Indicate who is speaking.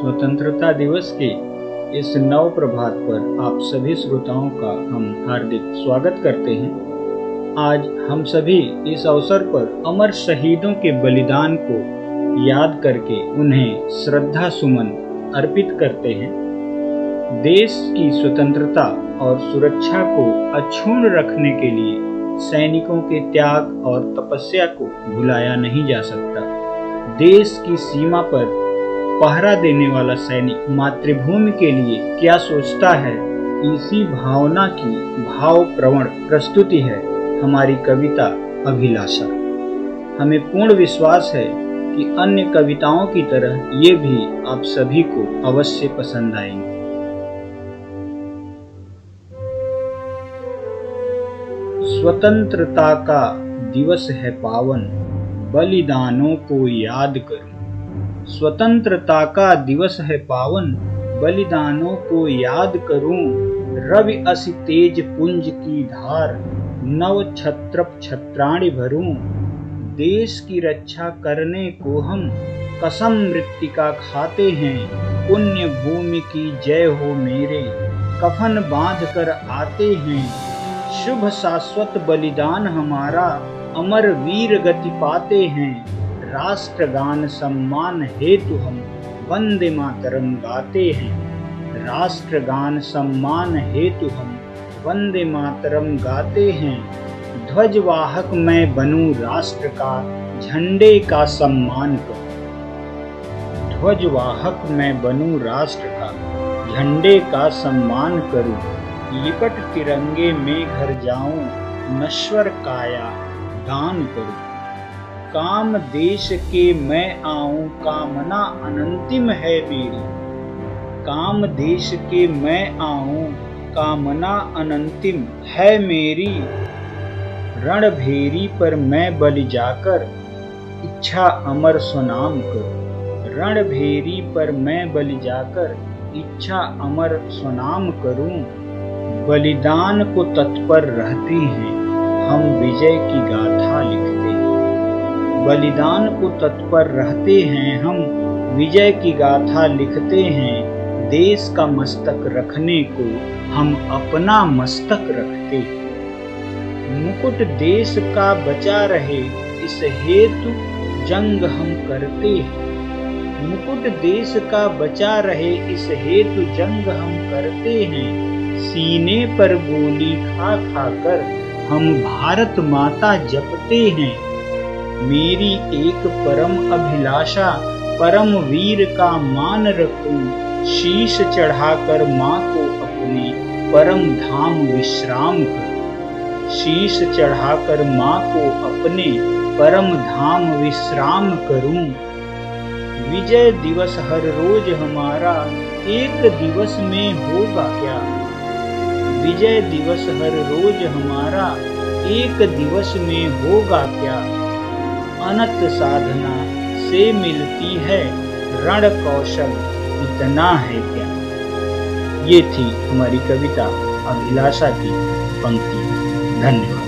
Speaker 1: स्वतंत्रता दिवस के इस नव प्रभात पर आप सभी श्रोताओं का हम हार्दिक स्वागत करते हैं। आज हम सभी इस अवसर पर अमर शहीदों के बलिदान को याद करके उन्हें श्रद्धा सुमन अर्पित करते हैं। देश की स्वतंत्रता और सुरक्षा को अक्षुण्ण रखने के लिए सैनिकों के त्याग और तपस्या को भुलाया नहीं जा सकता। देश की सीमा पर पहरा देने वाला सैनिक मातृभूमि के लिए क्या सोचता है? इसी भावना की भाव प्रवण प्रस्तुति है हमारी कविता अभिलाषा। हमें पूर्ण विश्वास है कि अन्य कविताओं की तरह ये भी आप सभी को अवश्य पसंद आएँगे। स्वतंत्रता का दिवस है पावन, बलिदानों को याद करूँ। स्वतंत्रता का दिवस है पावन। बलिदानों को याद करूँ। रवि असी तेज पुंज की धार। नव छत्र छत्राणी भरूं। देश की रक्षा करने को हम कसम मृतिका खाते हैं। पुण्य भूमि की जय हो मेरे। कफन बाँध कर आते हैं। शुभ शाश्वत बलिदान हमारा। अमर वीर गति पाते हैं। राष्ट्रगान सम्मान हेतु हम वंदे मातरम गाते हैं। राष्ट्रगान सम्मान हेतु हम वंदे मातरम गाते हैं। ध्वजवाहक मैं बनूं राष्ट्र का, झंडे का सम्मान करूँ। ध्वजवाहक मैं बनूं राष्ट्र का, झंडे का सम्मान करूँ। लिपट तिरंगे में घर जाऊँ, नश्वर काया दान करूँ। काम देश के मैं आऊँ, कामना अनंतिम है मेरी। काम देश के मैं आऊँ, कामना अनंतिम है मेरी। रणभेरी पर मैं बलि जाकर, इच्छा अमर सुनाम करूँ। रणभेरी पर मैं बलि जाकर, इच्छा अमर सुनाम करूँ। बलिदान को तत्पर रहते हैं, हम विजय की गाथा लिखते बलिदान को तत्पर रहते हैं, हम विजय की गाथा लिखते हैं, देश का मस्तक रखने को हम अपना मस्तक रखते मुकुट देश का बचा रहे, इस हेतु जंग हम करते हैं। मुकुट देश का बचा रहे, इस हेतु जंग हम करते हैं। सीने पर गोली खा खा कर हम भारत माता जपते हैं। मेरी एक परम अभिलाषा, परम वीर का मान रखूँ। शीश चढ़ाकर माँ को अपने परम धाम विश्राम कर। शीश चढ़ाकर माँ को अपने परम धाम विश्राम करूँ। विजय दिवस हर रोज हमारा एक दिवस में होगा क्या? विजय दिवस हर रोज हमारा एक दिवस में होगा क्या? अनंत साधना से मिलती है। रण कौशल इतना है क्या? ये थी हमारी कविता अभिलाषा की पंक्ति। धन्यवाद।